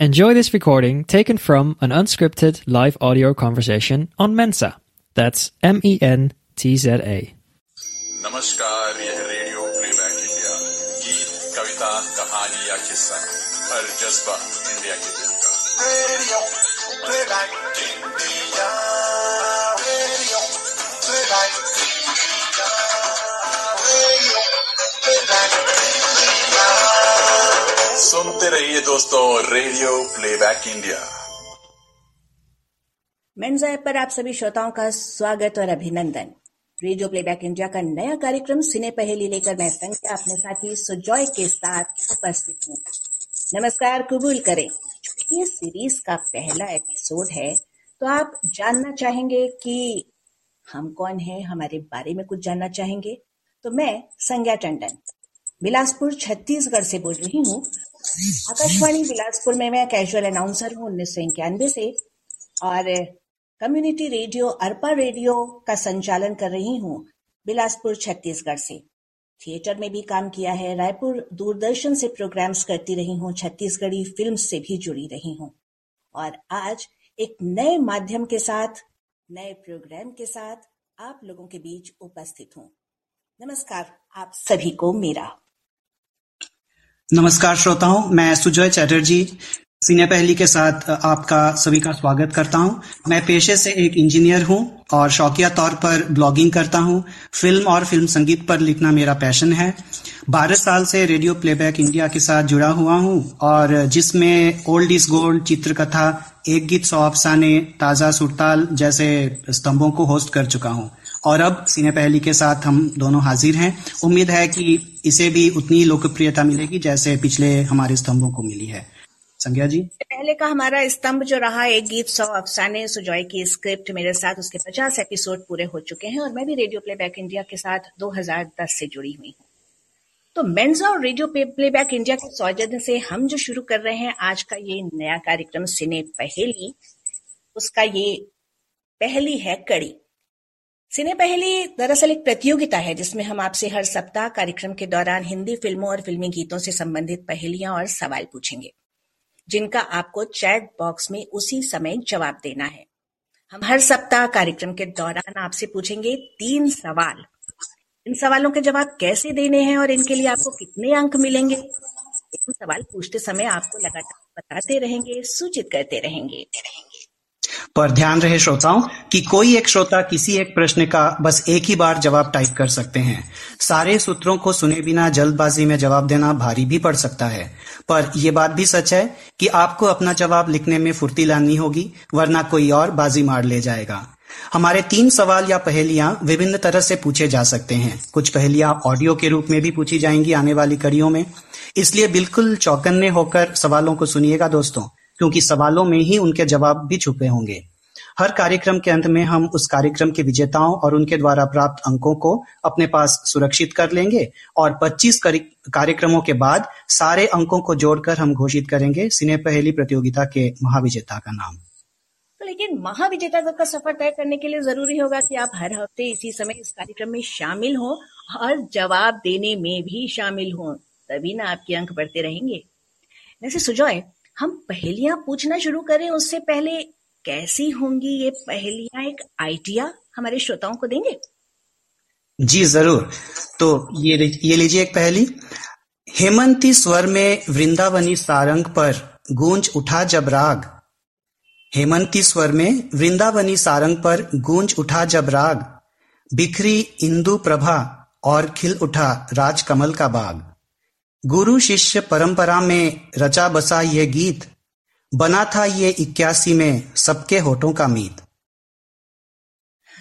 Enjoy this recording taken from an unscripted live audio conversation on Mensa. That's M E N T Z A. नमस्कार यह radio playback India गीत कविता कहानी या किस्सा हर जज्बा इंडिया के दिल का Radio Playback India. सुनते रहिए दोस्तों रेडियो प्लेबैक इंडिया। मेन्स ऐप पर आप सभी श्रोताओं का स्वागत और अभिनंदन। रेडियो प्लेबैक इंडिया का नया कार्यक्रम सिने पहेली लेकर मैं संख्या अपने साथी सुजॉय के साथ उपस्थित हूँ। नमस्कार, कबूल करें। ये सीरीज़ का पहला एपिसोड है तो आप जानना चाहेंगे कि हम कौन हैं, हमारे बारे में कुछ जानना चाहेंगे? तो मैं संज्ञा टंडन, बिलासपुर, छत्तीसगढ़ से बोल रही हूँ। आकाशवाणी बिलासपुर में मैं कैजुअल अनाउंसर हूँ, उन्नीस सौ इक्यानवे से। और कम्युनिटी रेडियो अरपा रेडियो का संचालन कर रही हूँ बिलासपुर, छत्तीसगढ़ से। थिएटर में भी काम किया है, रायपुर दूरदर्शन से प्रोग्राम्स करती रही हूँ, छत्तीसगढ़ी फ़िल्म से भी जुड़ी रही हूँ। और आज एक नए माध्यम के साथ, नए प्रोग्राम के साथ आप लोगों के बीच उपस्थित हूँ। नमस्कार, आप सभी को मेरा नमस्कार श्रोताओं, मैं सुजय चैटर्जी। सीने पहली के साथ आपका सभी का स्वागत करता हूँ। मैं पेशे से एक इंजीनियर हूँ और शौकिया तौर पर ब्लॉगिंग करता हूँ। फ़िल्म और फ़िल्म संगीत पर लिखना मेरा पैशन है। बारह साल से रेडियो प्लेबैक इंडिया के साथ जुड़ा हुआ हूँ और जिसमें ओल्ड इज़ गोल्ड चित्रकथा, एक गीत सौ अफसाने, ताज़ा सुरताल जैसे स्तंभों को होस्ट कर चुका हूँ। और अब सीने पहली के साथ हम दोनों हाजिर हैं। उम्मीद है कि इसे भी उतनी लोकप्रियता मिलेगी जैसे पिछले हमारे स्तंभों को मिली है। संज्ञा जी? पहले का हमारा स्तंभ जो रहा एक गीत सौ अफसाने, सुजॉय की स्क्रिप्ट मेरे साथ, उसके पचास एपिसोड पूरे हो चुके हैं और मैं भी रेडियो प्लेबैक इंडिया के साथ 2010 से जुड़ी हुई हूँ। तो मेन्जा और रेडियो प्लेबैक इंडिया के सौजन्य से हम जो शुरू कर रहे हैं, आज का ये नया कार्यक्रम, सिने पहेली। उसका ये पहली है कड़ी। सिने पहेली दरअसल एक प्रतियोगिता है, जिसमें हम आपसे हर सप्ताह कार्यक्रम के दौरान हिंदी फ़िल्मों और फिल्मी गीतों से संबंधित पहेलियाँ और सवाल पूछेंगे, जिनका आपको चैट बॉक्स में उसी समय जवाब देना है। हम हर सप्ताह कार्यक्रम के दौरान आपसे पूछेंगे तीन सवाल। इन सवालों के जवाब कैसे देने हैं और इनके लिए आपको कितने अंक मिलेंगे? इन सवाल पूछते समय आपको लगातार बताते रहेंगे, सूचित करते रहेंगे। पर ध्यान रहे श्रोताओं, कि कोई एक श्रोता किसी एक प्रश्न का बस एक ही बार जवाब टाइप कर सकते हैं। सारे सूत्रों को सुने बिना जल्दबाजी में जवाब देना भारी भी पड़ सकता है। पर यह बात भी सच है कि आपको अपना जवाब लिखने में फुर्ती लानी होगी, वरना कोई और बाजी मार ले जाएगा। हमारे तीन सवाल या पहेलियाँ विभिन्न तरह से पूछे जा सकते हैं। कुछ पहेलियाँ ऑडियो के रूप में भी पूछी जाएँगी आने वाली कड़ियों में। इसलिए बिल्कुल चौकन्ने होकर सवालों को सुनिएगा दोस्तों। क्योंकि सवालों में ही उनके जवाब भी छुपे होंगे। हर कार्यक्रम के अंत में हम उस कार्यक्रम के विजेताओं और उनके द्वारा प्राप्त अंकों को अपने पास सुरक्षित कर लेंगे और 25 कार्यक्रमों के बाद सारे अंकों को जोड़कर हम घोषित करेंगे सिने पहेली प्रतियोगिता के महाविजेता का नाम। तो लेकिन महाविजेता तक का सफ़र तय करने के लिए ज़रूरी होगा कि आप हर हफ़्ते इसी समय इस कार्यक्रम में शामिल हो और जवाब देने में भी शामिल हो, तभी ना आपके अंक बढ़ते रहेंगे। वैसे सुजॉय हम पहेलियाँ पूछना शुरू करें, उससे पहले कैसी होंगी ये पहेलियाँ? एक आइडिया हमारे श्रोताओं को देंगे? जी, ज़रूर। तो ये ये लीजिए एक पहेली। हेमंती स्वर में वृंदावनी सारंग पर गूंज उठा जब राग। हेमंती स्वर में वृंदावनी सारंग पर गूंज उठा जब राग। बिखरी इंदु प्रभा और खिल उठा राजकमल का बाग। गुरु शिष्य परंपरा में रचा बसा ये गीत बना था ये इक्यासी में सबके होठों का मीत।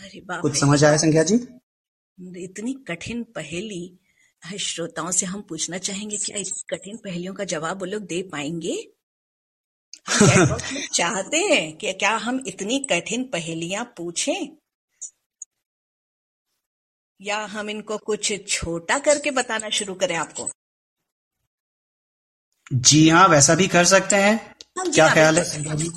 अरे बाप कुछ समझ आया संख्या जी? इतनी कठिन पहेली श्रोताओं से हम पूछना चाहेंगे क्या इतनी कठिन पहेलियों का जवाब वो लोग दे पाएँगे? चाहते हैं कि क्या हम इतनी कठिन पहेलियाँ पूछें? या हम इनको कुछ छोटा करके बताना शुरू करें आपको? जी हाँ वैसा भी कर सकते हैं। क्या ख्याल है? संध्या जी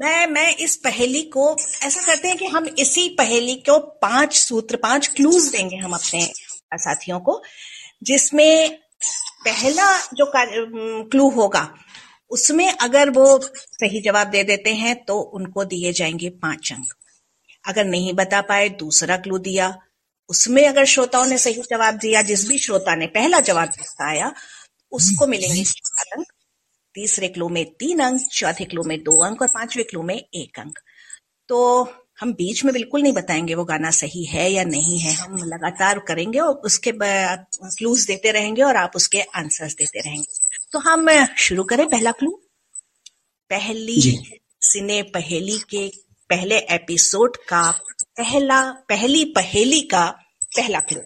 मैं मैं इस पहेली को ऐसा करते हैं कि हम इसी पहेली को पाँच सूत्र पाँच क्लूज देंगे हम अपने साथियों को जिसमें पहला जो क्लू होगा उसमें अगर वो सही जवाब दे देते हैं तो उनको दिए जाएँगे पाँच अंक। अगर नहीं बता पाए दूसरा क्लू दिया। उसमें अगर श्रोताओं ने सही जवाब दिया जिस भी श्रोता ने पहला जवाब बताया उसको मिलेंगे तीसरे क्लू में तीन अंक चौथे क्लू में दो अंक और पाँचवें क्लू में एक अंक। तो हम बीच में बिल्कुल नहीं बताएँगे वो गाना सही है या नहीं है। हम लगातार करेंगे और उसके क्लूज देते रहेंगे और आप उसके आंसर्स देते रहेंगे। तो हम शुरू करें पहला क्लू। पहली सिने पहेली के पहले एपिसोड का पहला पहली पहेली का पहला क्लू।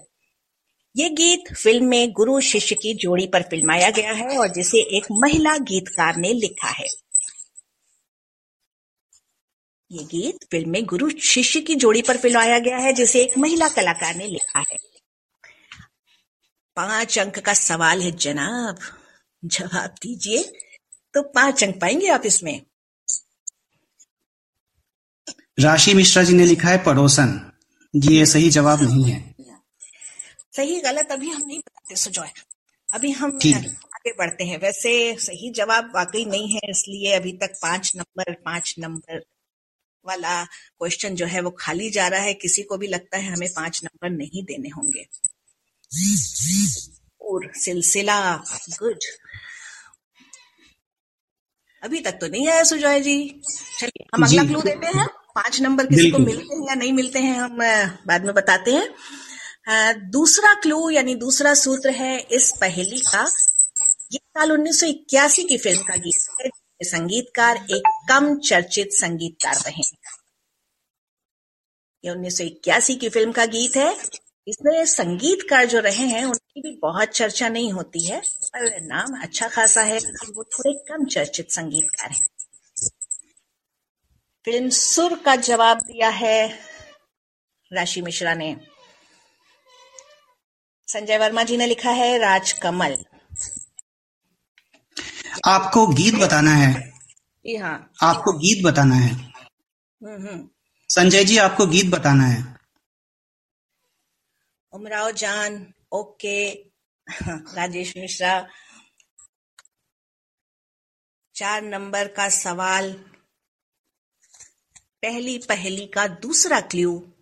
ये गीत फ़िल्म में गुरु शिष्य की जोड़ी पर फिल्माया गया है और जिसे एक महिला गीतकार ने लिखा है। ये गीत फ़िल्म में गुरु शिष्य की जोड़ी पर फिल्माया गया है, जिसे एक महिला कलाकार ने लिखा है। पाँच अंक का सवाल है जनाब। जवाब दीजिए। तो पाँच अंक पाएँगे आप इसमें? राशि मिश्रा जी ने लिखा है पड़ोसन। जी, ये सही जवाब नहीं है। सही गलत अभी हम नहीं बताते सुजॉय अभी हम आगे बढ़ते हैं। वैसे सही जवाब वाकई नहीं है इसलिए अभी तक पाँच नंबर पाँच नंबर वाला क्वेश्चन जो है वो खाली जा रहा है। किसी को भी लगता है हमें पाँच नंबर नहीं देने होंगे। और सिलसिला गुड अभी तक तो नहीं आया सुजॉय जी। चलिए हम अगला क्लू देते हैं। पाँच नंबर किसी को मिलते हैं या नहीं मिलते हैं हम बाद में बताते हैं। दूसरा क्लू यानी दूसरा सूत्र है इस पहेली का। ये साल 1981 की फ़िल्म का गीत है संगीतकार एक कम चर्चित संगीतकार रहे ये 1981 की फ़िल्म का गीत है इसमें संगीतकार जो रहे हैं, उनकी भी बहुत चर्चा नहीं होती है, पर नाम अच्छा खासा है वो थोड़े कम चर्चित संगीतकार हैं। फ़िल्म सुर का जवाब दिया है राशि मिश्रा ने। संजय वर्मा जी ने लिखा है राजकमल। आपको गीत बताना है। जी हाँ। आपको गीत बताना है। हम्म हम्म। संजय जी आपको गीत बताना है। उमराव जान ओके। राजेश मिश्रा। चार नंबर का सवाल। पहली पहली का दूसरा क्ल्यू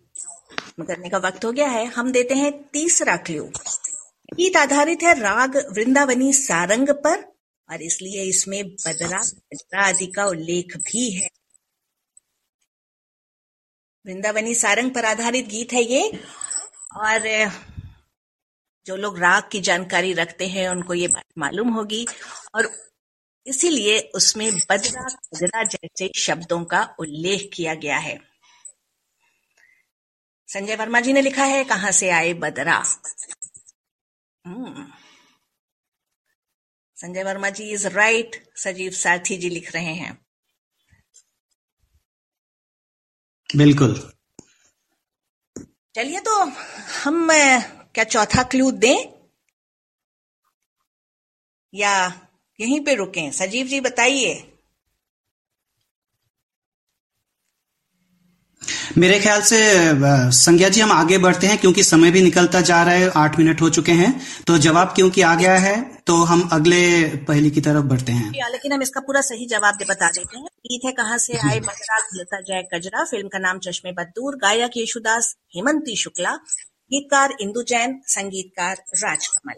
करने का वक्त हो गया है। हम देते हैं तीसरा क्ल्यू गीत आधारित है राग वृंदावनी सारंग पर, और इसलिए इसमें बदरा बजरा आदि का उल्लेख भी है। वृंदावनी सारंग पर आधारित गीत है ये, और, जो लोग राग की जानकारी रखते हैं, उनको ये बात मालूम होगी। और इसीलिए उसमें बजरा बजरा जैसे शब्दों का उल्लेख किया गया है। संजय वर्मा जी ने लिखा है कहाँ से आए बदरा? हम्म। संजय वर्मा जी इज़ राइट सजीव सारथी जी लिख रहे हैं। बिल्कुल। चलिए तो हम क्या चौथा क्लू दें? या यहीं पे रुकें? सजीव जी बताइए। मेरे ख्याल से संज्ञा जी, हम आगे बढ़ते हैं, क्योंकि समय भी निकलता जा रहा है, आठ मिनट हो चुके हैं। तो जवाब क्योंकि आ गया है? तो हम अगले पहली की तरफ़ बढ़ते हैं। लेकिन हम इसका पूरा सही जवाब दे बता देते हैं। गीत है, कहाँ से आए बजरा घुलता जाए कजरा, फ़िल्म का नाम चश्मे बदूर गायक यशुदास, हेमंती शुक्ला, गीतकार इंदु जैन, संगीतकार राजकमल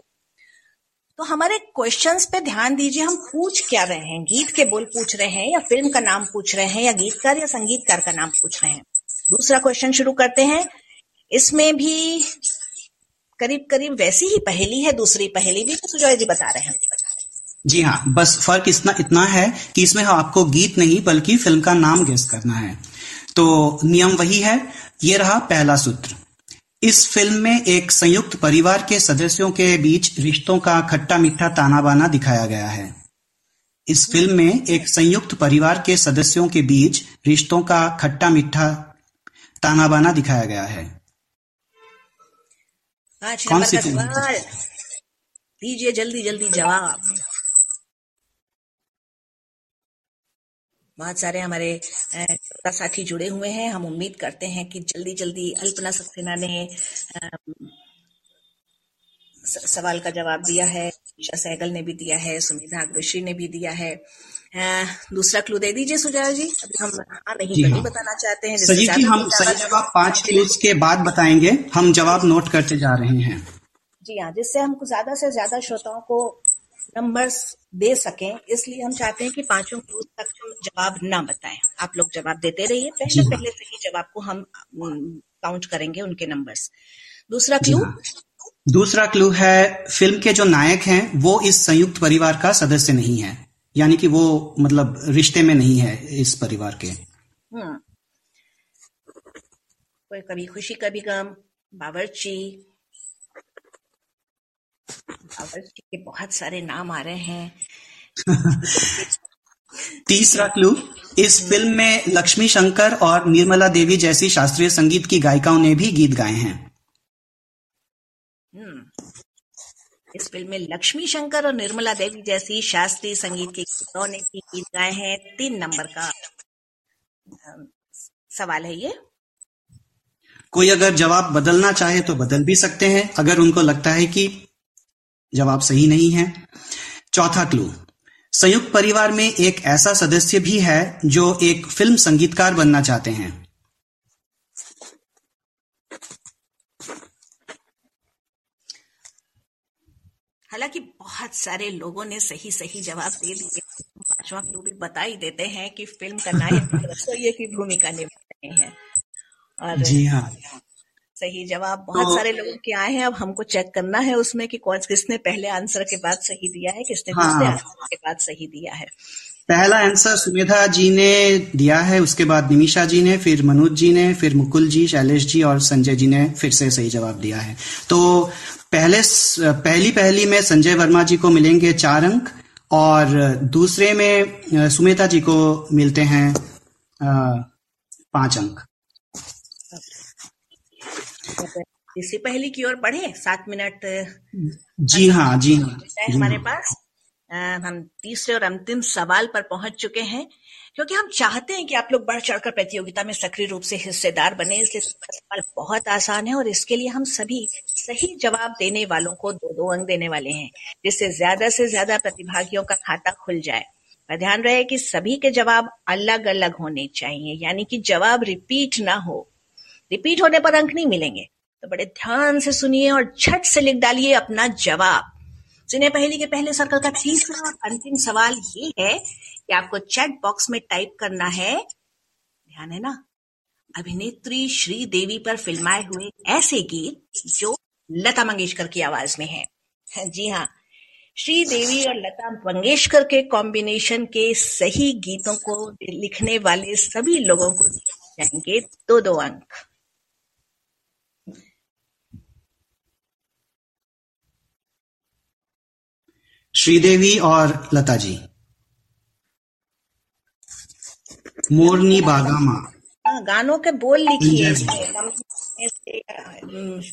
तो हमारे क्वेश्चंस पे ध्यान दीजिए, हम पूछ क्या रहे हैं? गीत के बोल पूछ रहे हैं, या फ़िल्म का नाम पूछ रहे हैं, या गीतकार या संगीतकार का नाम पूछ रहे हैं? दूसरा क्वेश्चन शुरू करते हैं। इसमें भी करीब करीब वैसी ही पहेली है, दूसरी पहेली भी तो सुजॉय जी बता रहे हैं। जी हाँ बस फ़र्क इतना इतना है कि इसमें आपको गीत नहीं, बल्कि फ़िल्म का नाम गेस करना है। तो नियम वही है, ये रहा पहला सूत्र। इस फ़िल्म में एक संयुक्त परिवार के सदस्यों के बीच रिश्तों का खट्टा मीठा ताना बाना दिखाया गया है। इस फ़िल्म में एक संयुक्त परिवार के सदस्यों के बीच रिश्तों का खट्टा मीठा ताना बाना दिखाया गया है। कौन सी फ़िल्म? दीजिए जल्दी जल्दी जवाब। बहुत सारे हमारे श्रोता साथी जुड़े हुए हैं। हम उम्मीद करते हैं कि जल्दी जल्दी अल्पना सक्सेना ने सवाल का जवाब दिया है। ईशा सहगल ने भी दिया है। सुमिधा अग्रश्री ने भी दिया है। दूसरा क्लू दे दीजिए सुजया जी। अभी हम हाँ नहीं जी हाँ। बताना चाहते हैं सजीव जी हम से सही जवाब पाँच क्लूज के बाद बताएँगे हम जवाब नोट करते जा रहे हैं। जी हाँ जिससे हम ज़्यादा से ज़्यादा श्रोताओं को नंबर्स दे सकें इसलिए हम चाहते हैं कि पाँचों क्लूज तक हम जवाब ना बताएँ। आप लोग जवाब देते रहिए पहले हाँ। पहले सही जवाब को हम काउंट करेंगे उनके नंबर्स दूसरा क्लू हाँ। दूसरा क्लू है फ़िल्म के जो नायक हैं वो इस संयुक्त परिवार का सदस्य नहीं है। यानी कि वो मतलब रिश्ते में नहीं है इस परिवार के। हम्म कोई कभी खुशी कभी गम बावर्ची। बावर्ची के बहुत सारे नाम आ रहे हैं। तीसरा क्लू इस फ़िल्म में लक्ष्मी शंकर और निर्मला देवी जैसी शास्त्रीय संगीत की गायिकाओं ने भी गीत गाए हैं हम्म इस फ़िल्म में लक्ष्मी शंकर और निर्मला देवी जैसी शास्त्रीय संगीत के गीतों ने भी गीत गाए हैं। तीन नंबर का सवाल है ये। कोई अगर जवाब बदलना चाहे तो बदल भी सकते हैं, अगर उनको लगता है कि जवाब सही नहीं है। चौथा क्लू। संयुक्त परिवार में एक ऐसा सदस्य भी है जो एक फ़िल्म संगीतकार बनना चाहते हैं। हालाँकि बहुत सारे लोगों ने सही सही जवाब दे दिए। पांचवा क्लू भी बता ही देते हैं कि फ़िल्म का नायक रसोइये की भूमिका निभा रहे हैं। और जी हाँ। सही जवाब बहुत तो- सारे लोगों के आए हैं। अब हमको चेक करना है उसमें कि कौन किसने पहले आंसर के बाद सही दिया है किसने हाँ। दूसरे आंसर के बाद सही दिया है। पहला आंसर सुमेधा जी ने दिया है उसके बाद निमिषा जी ने फिर मनोज जी ने फिर मुकुल जी शैलेश जी और संजय जी ने फिर से सही जवाब दिया है। तो पहले पहली पहली में संजय वर्मा जी को मिलेंगे चार अंक और दूसरे में सुमेधा जी को मिलते हैं पाँच अंक। इसी पहली की ओर बढ़े सात मिनट जी हाँ जी हाँ हमारे हाँ। पास? हम तीसरे और अंतिम सवाल पर पहुँच चुके हैं, क्योंकि हम चाहते हैं कि आप लोग बढ़ चढ़कर प्रतियोगिता में सक्रिय रूप से हिस्सेदार बने। इसलिए सवाल बहुत आसान है और इसके लिए हम सभी सही जवाब देने वालों को दो दो अंक देने वाले हैं, जिससे ज़्यादा से ज़्यादा प्रतिभागियों का खाता खुल जाए। ध्यान रहे कि सभी के जवाब अलग अलग होने चाहिए, यानी कि जवाब रिपीट ना हो। रिपीट होने पर अंक नहीं मिलेंगे। तो बड़े ध्यान से सुनिए और झट से लिख डालिए अपना जवाब। सुनिए पहले के पहले सर्कल का तीसरा और अंतिम सवाल ये है कि आपको चैट बॉक्स में टाइप करना है। ध्यान है ना? अभिनेत्री श्री देवी पर फिल्माए हुए ऐसे गीत जो लता मंगेशकर की आवाज़ में है। जी हाँ श्री देवी और लता मंगेशकर के कॉम्बिनेशन के सही गीतों को लिखने वाले सभी लोगों को जाएँगे दो दो अंक। श्रीदेवी और लता जी मोरनी बागामा। हाँ, गानों के बोल लिखिए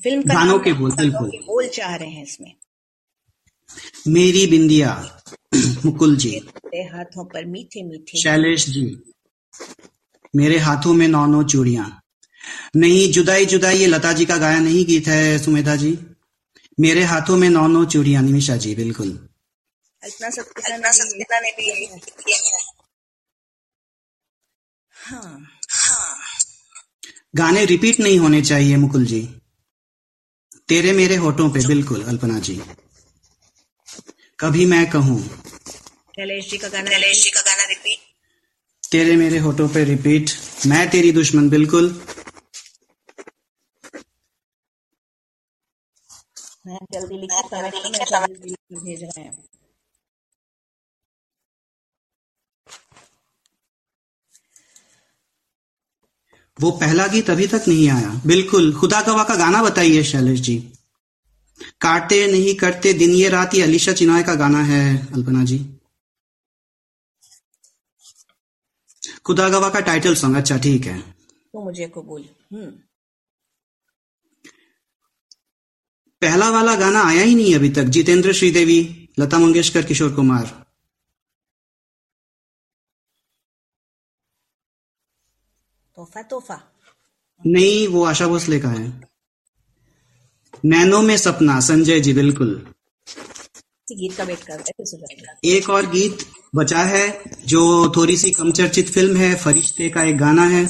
फ़िल्म का गानों के बोल, बिल्कुल। बोल चाह रहे हैं इसमें। मेरी बिंदिया मुकुल जी। तेरे हाथों पर मीठे मीठे शैलेश जी। मेरे हाथों में नौ नौ चूड़िया। नहीं जुदाई जुदाई ये लता जी का गाया नहीं गीत है सुमेधा जी। मेरे हाथों में नौ नौ चूड़िया निमिषा जी बिल्कुल। कल्पना सत्याना ने भी ने भी हाँ हाँ गाने रिपीट नहीं होने चाहिए मुकुल जी। तेरे मेरे होठों पे बिल्कुल अल्पना जी। कभी मैं कहूँ शैलेश जी का गाना शैलेश जी का गाना रिपीट तेरे मेरे होठों पे रिपीट मैं तेरी दुश्मन बिल्कुल। जल्दी लिखिए समय कम जल्दी लिख भेज रहे हैं। वो पहला गीत अभी तक नहीं आया। बिल्कुल खुदा गवाह का गाना बताइए शैलेश जी। काटते नहीं करते दिन ये रात ये अलीशा चिनॉय का गाना है अल्पना जी। खुदा गवाह का टाइटल सॉन्ग अच्छा ठीक है। तो मुझे कबूल हम्म। पहला वाला गाना आया ही नहीं अभी तक जितेंद्र श्रीदेवी लता मंगेशकर किशोर कुमार। तोहफा तोहफा। नहीं वो आशा भोसले का है नैनो में सपना संजय जी बिल्कुल। गीत का वेट कर रहे थे एक और गीत बचा है जो थोड़ी सी कम चर्चित फ़िल्म है फरिश्ते का एक गाना है।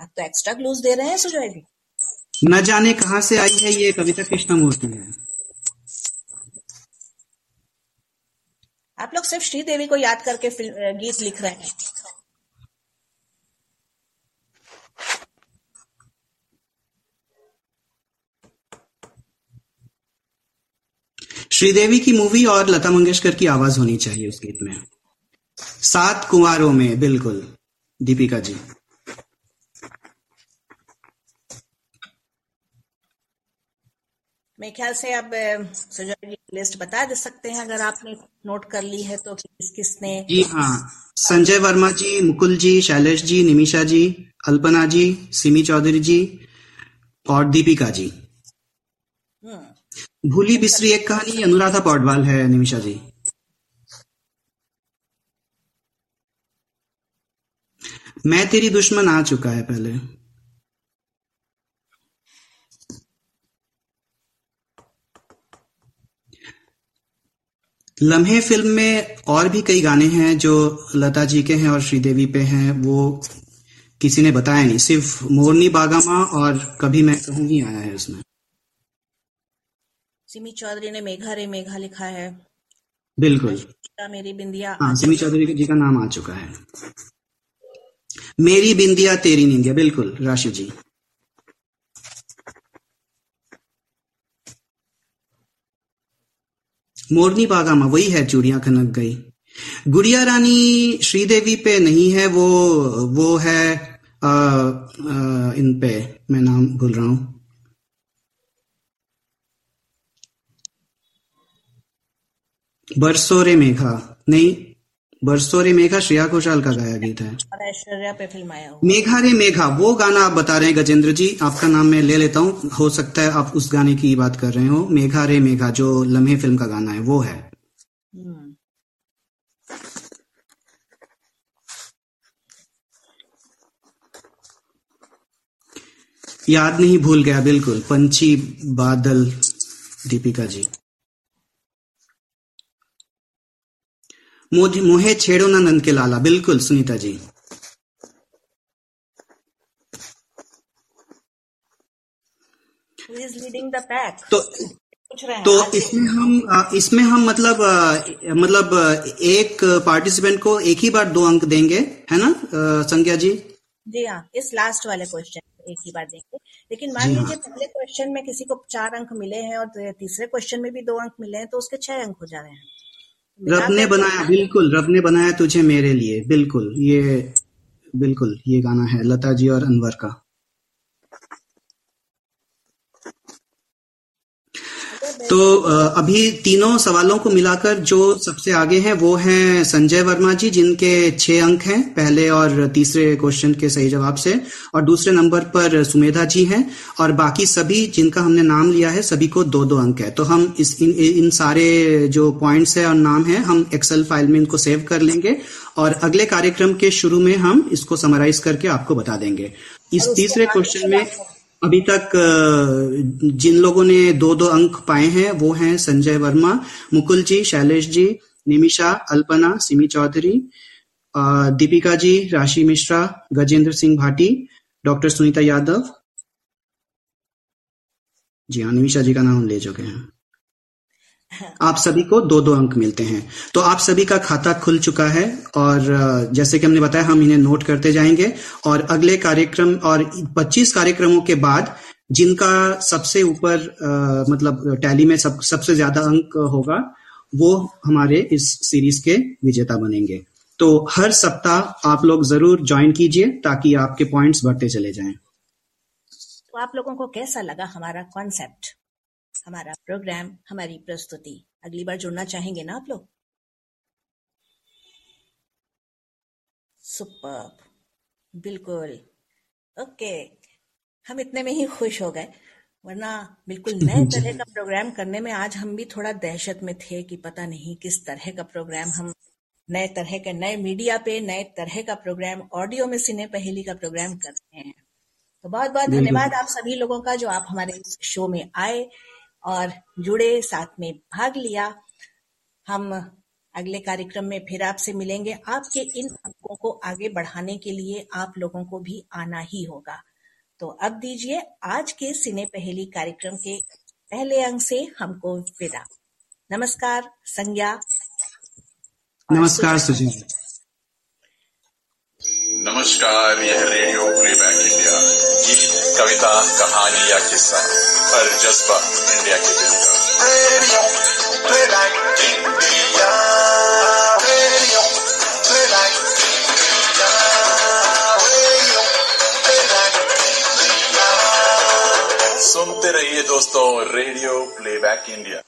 आप तो एक्स्ट्रा क्लूज दे रहे हैं सुजॉय जी। न जाने कहाँ से आई है ये कविता कृष्णमूर्ति है। आप लोग सिर्फ़ श्रीदेवी को याद करके गीत लिख रहे हैं। श्रीदेवी की मूवी और लता मंगेशकर की आवाज़ होनी चाहिए उस गीत में। सात कुंवारों में बिल्कुल। दीपिका जी। मेरे ख्याल से अब सुजॉय जी लिस्ट बता दे सकते हैं अगर आपने नोट कर ली है तो किस किसने जी हाँ। संजय वर्मा जी मुकुल जी शैलेश जी निमिषा जी अल्पना जी सिमी चौधरी जी और दीपिका जी। हम्म। भूली बिसरी एक कहानी, अनुराधा पौडवाल है, निमिषा जी। मैं तेरी दुश्मन आ चुका है पहले। लम्हे फ़िल्म में और भी कई गाने हैं जो लता जी के हैं और श्रीदेवी पे हैं, वो किसी ने बताया नहीं, सिर्फ़ मोरनी बागामा और कभी मैं कहूँ ही आया है उसमें। सिमी चौधरी ने मेघा रे मेघा लिखा है। बिल्कुल। मेरी बिंदिया। हाँ सिमी चौधरी जी का नाम आ चुका है। मेरी बिंदिया तेरी निंदिया बिल्कुल राशि जी। मोरनी बागामा वही है चूड़िया खनक गई। गुड़िया रानी श्रीदेवी पे नहीं है वो वो है आ, आ, इन पे मैं नाम भूल रहा हूँ। बरसों रे मेघा नहीं बरसो रे मेघा श्रेया घोषाल का गाया गीत है। और ऐश्वर्या पे फ़िल्म मेघा रे मेघा वो गाना आप बता रहे हैं गजेंद्र जी आपका नाम मैं ले लेता हूँ। हो सकता है आप उस गाने की बात कर रहे हो। मेघा रे मेघा जो लम्हे फ़िल्म का गाना है वो है। हम्म। याद नहीं भूल गया बिल्कुल। पंछी बादल दीपिका जी। मोह- मोहे छेड़ो ना नंद के लाला। बिल्कुल सुनीता जी। तो तो इसमें हम इसमें हम मतलब मतलब एक पार्टिसिपेंट को एक ही बार दो अंक देंगे है ना संज्ञा जी? जी हाँ इस लास्ट वाले क्वेश्चन एक ही बार देंगे। लेकिन मान हाँ। लीजिए पहले क्वेश्चन में किसी को चार अंक मिले हैं और तीसरे क्वेश्चन में भी दो अंक मिले हैं तो उसके छह अंक हो जा रहे हैं। रब ने बनाया बिल्कुल रब ने बनाया तुझे मेरे लिए बिल्कुल ये बिल्कुल ये गाना है लता जी और अनवर का। तो अभी तीनों सवालों को मिलाकर जो सबसे आगे हैं वो हैं संजय वर्मा जी जिनके छह अंक हैं पहले और तीसरे क्वेश्चन के सही जवाब से और दूसरे नंबर पर सुमेधा जी हैं और बाकी सभी जिनका हमने नाम लिया है सभी को दो दो अंक है। तो हम इस इन, इन सारे जो पॉइंट्स है और नाम है हम एक्सेल फ़ाइल में इनको सेव कर लेंगे और अगले कार्यक्रम के शुरू में हम इसको समराइज करके आपको बता देंगे। इस तीसरे क्वेश्चन में अभी तक जिन लोगों ने दो दो अंक पाए हैं, वो हैं संजय वर्मा, मुकुल जी, शैलेश जी, निमिषा, अल्पना, सिमी चौधरी दीपिका जी, राशि मिश्रा, गजेंद्र सिंह भाटी, डॉक्टर सुनीता यादव। जी हाँ निमिषा जी का नाम ले चुके हैं। आप सभी को दो दो अंक मिलते हैं। तो आप सभी का खाता खुल चुका है और जैसे कि हमने बताया, हम इन्हें नोट करते जाएँगे और अगले कार्यक्रम और 25 कार्यक्रमों के बाद जिनका सबसे ऊपर मतलब टैली में सब, सबसे ज़्यादा अंक होगा, वो हमारे इस सीरीज़ के विजेता बनेंगे। तो हर सप्ताह आप लोग ज़रूर ज्वाइन कीजिए ताकि आपके पॉइंट्स बढ़ते चले जाएँ। तो आप लोगों को कैसा लगा हमारा कॉन्सेप्ट? हमारा प्रोग्राम हमारी प्रस्तुति। अगली बार जुड़ना चाहेंगे ना आप लोग? सुपर बिल्कुल। ओके हम इतने में ही खुश हो गए वरना बिल्कुल नए तरह का प्रोग्राम करने में आज हम भी थोड़ा दहशत में थे कि पता नहीं किस तरह का प्रोग्राम हम नए तरह के नए मीडिया पे नए तरह का प्रोग्राम ऑडियो में सिने पहेली का प्रोग्राम कर रहे हैं। तो बहुत बहुत धन्यवाद आप सभी लोगों का जो आप हमारे इस शो में आए। और जुड़े साथ में भाग लिया। हम अगले कार्यक्रम में फिर आपसे मिलेंगे। आपके इन अंकों को आगे बढ़ाने के लिए आप लोगों को भी आना ही होगा। तो अब दीजिए आज के सिने पहेली कार्यक्रम के पहले अंक से हमको विदा। नमस्कार संज्ञा। नमस्कार सुजय। नमस्कार यह रेडियो प्लेबैक इंडिया गीत कविता कहानी या किस्सा हर जज्बा इंडिया के दिल का. सुनते रहिए दोस्तों रेडियो प्लेबैक इंडिया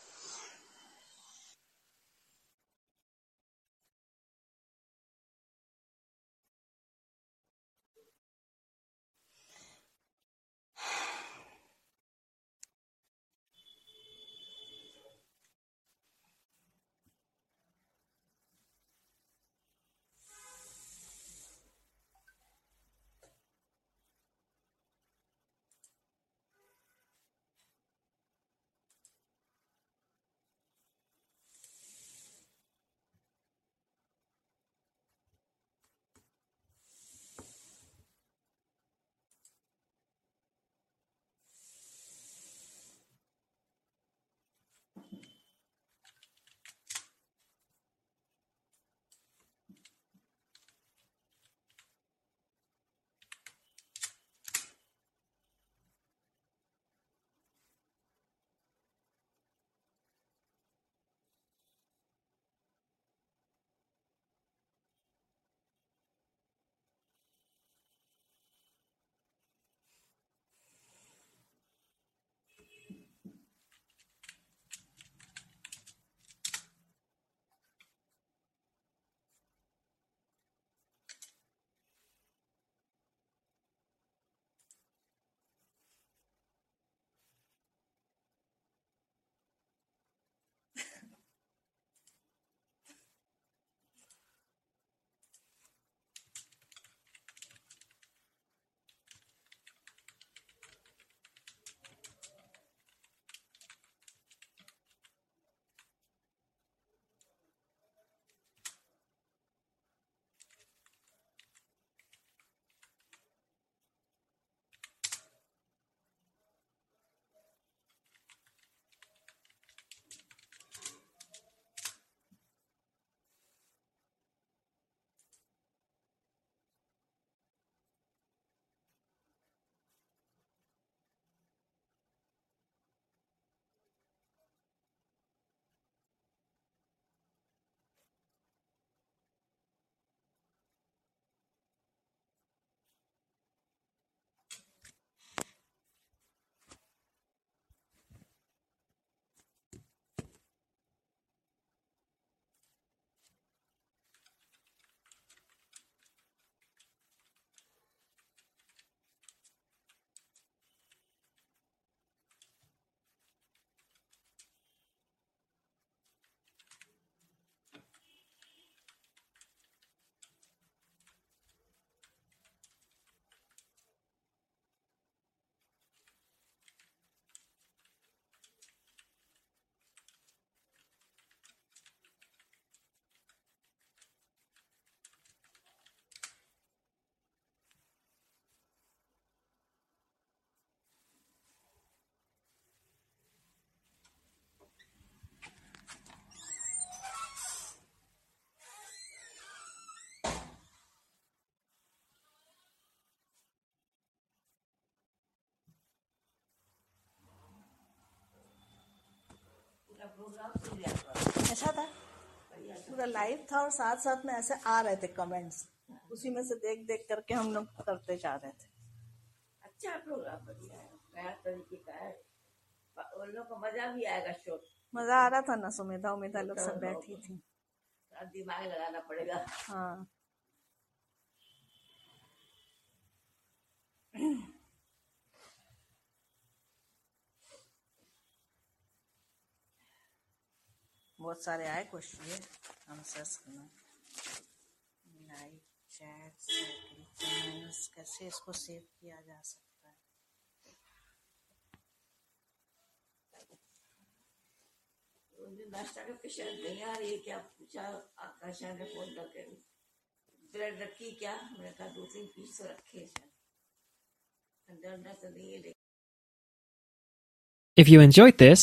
अच्छा था? पूरा लाइव था और साथ साथ में ऐसे आ रहे थे कमेंट्स उसी में से देख देख करके हम लोग करते जा रहे थे। अच्छा प्रोग्राम बढ़िया है। नया तरीके का है। उन लोग को मज़ा भी आएगा शो मज़ा आ रहा था ना सुमेधा उमेधा लोग सब बैठी थी। दिमाग लगाना पड़ेगा। हाँ। बहुत सारे आए क्वेश्चन आंसर्स करना। लाइक चैट कमेंट्स कैसे इसको सेव किया जा सकता है? नाश्ता नहीं आ रही है क्या पूछा? आकाशा ने फ़ोन ब्रेड रखी क्या? कहा दो तीन पीस तो रखे तो नहीं है If you enjoyed this,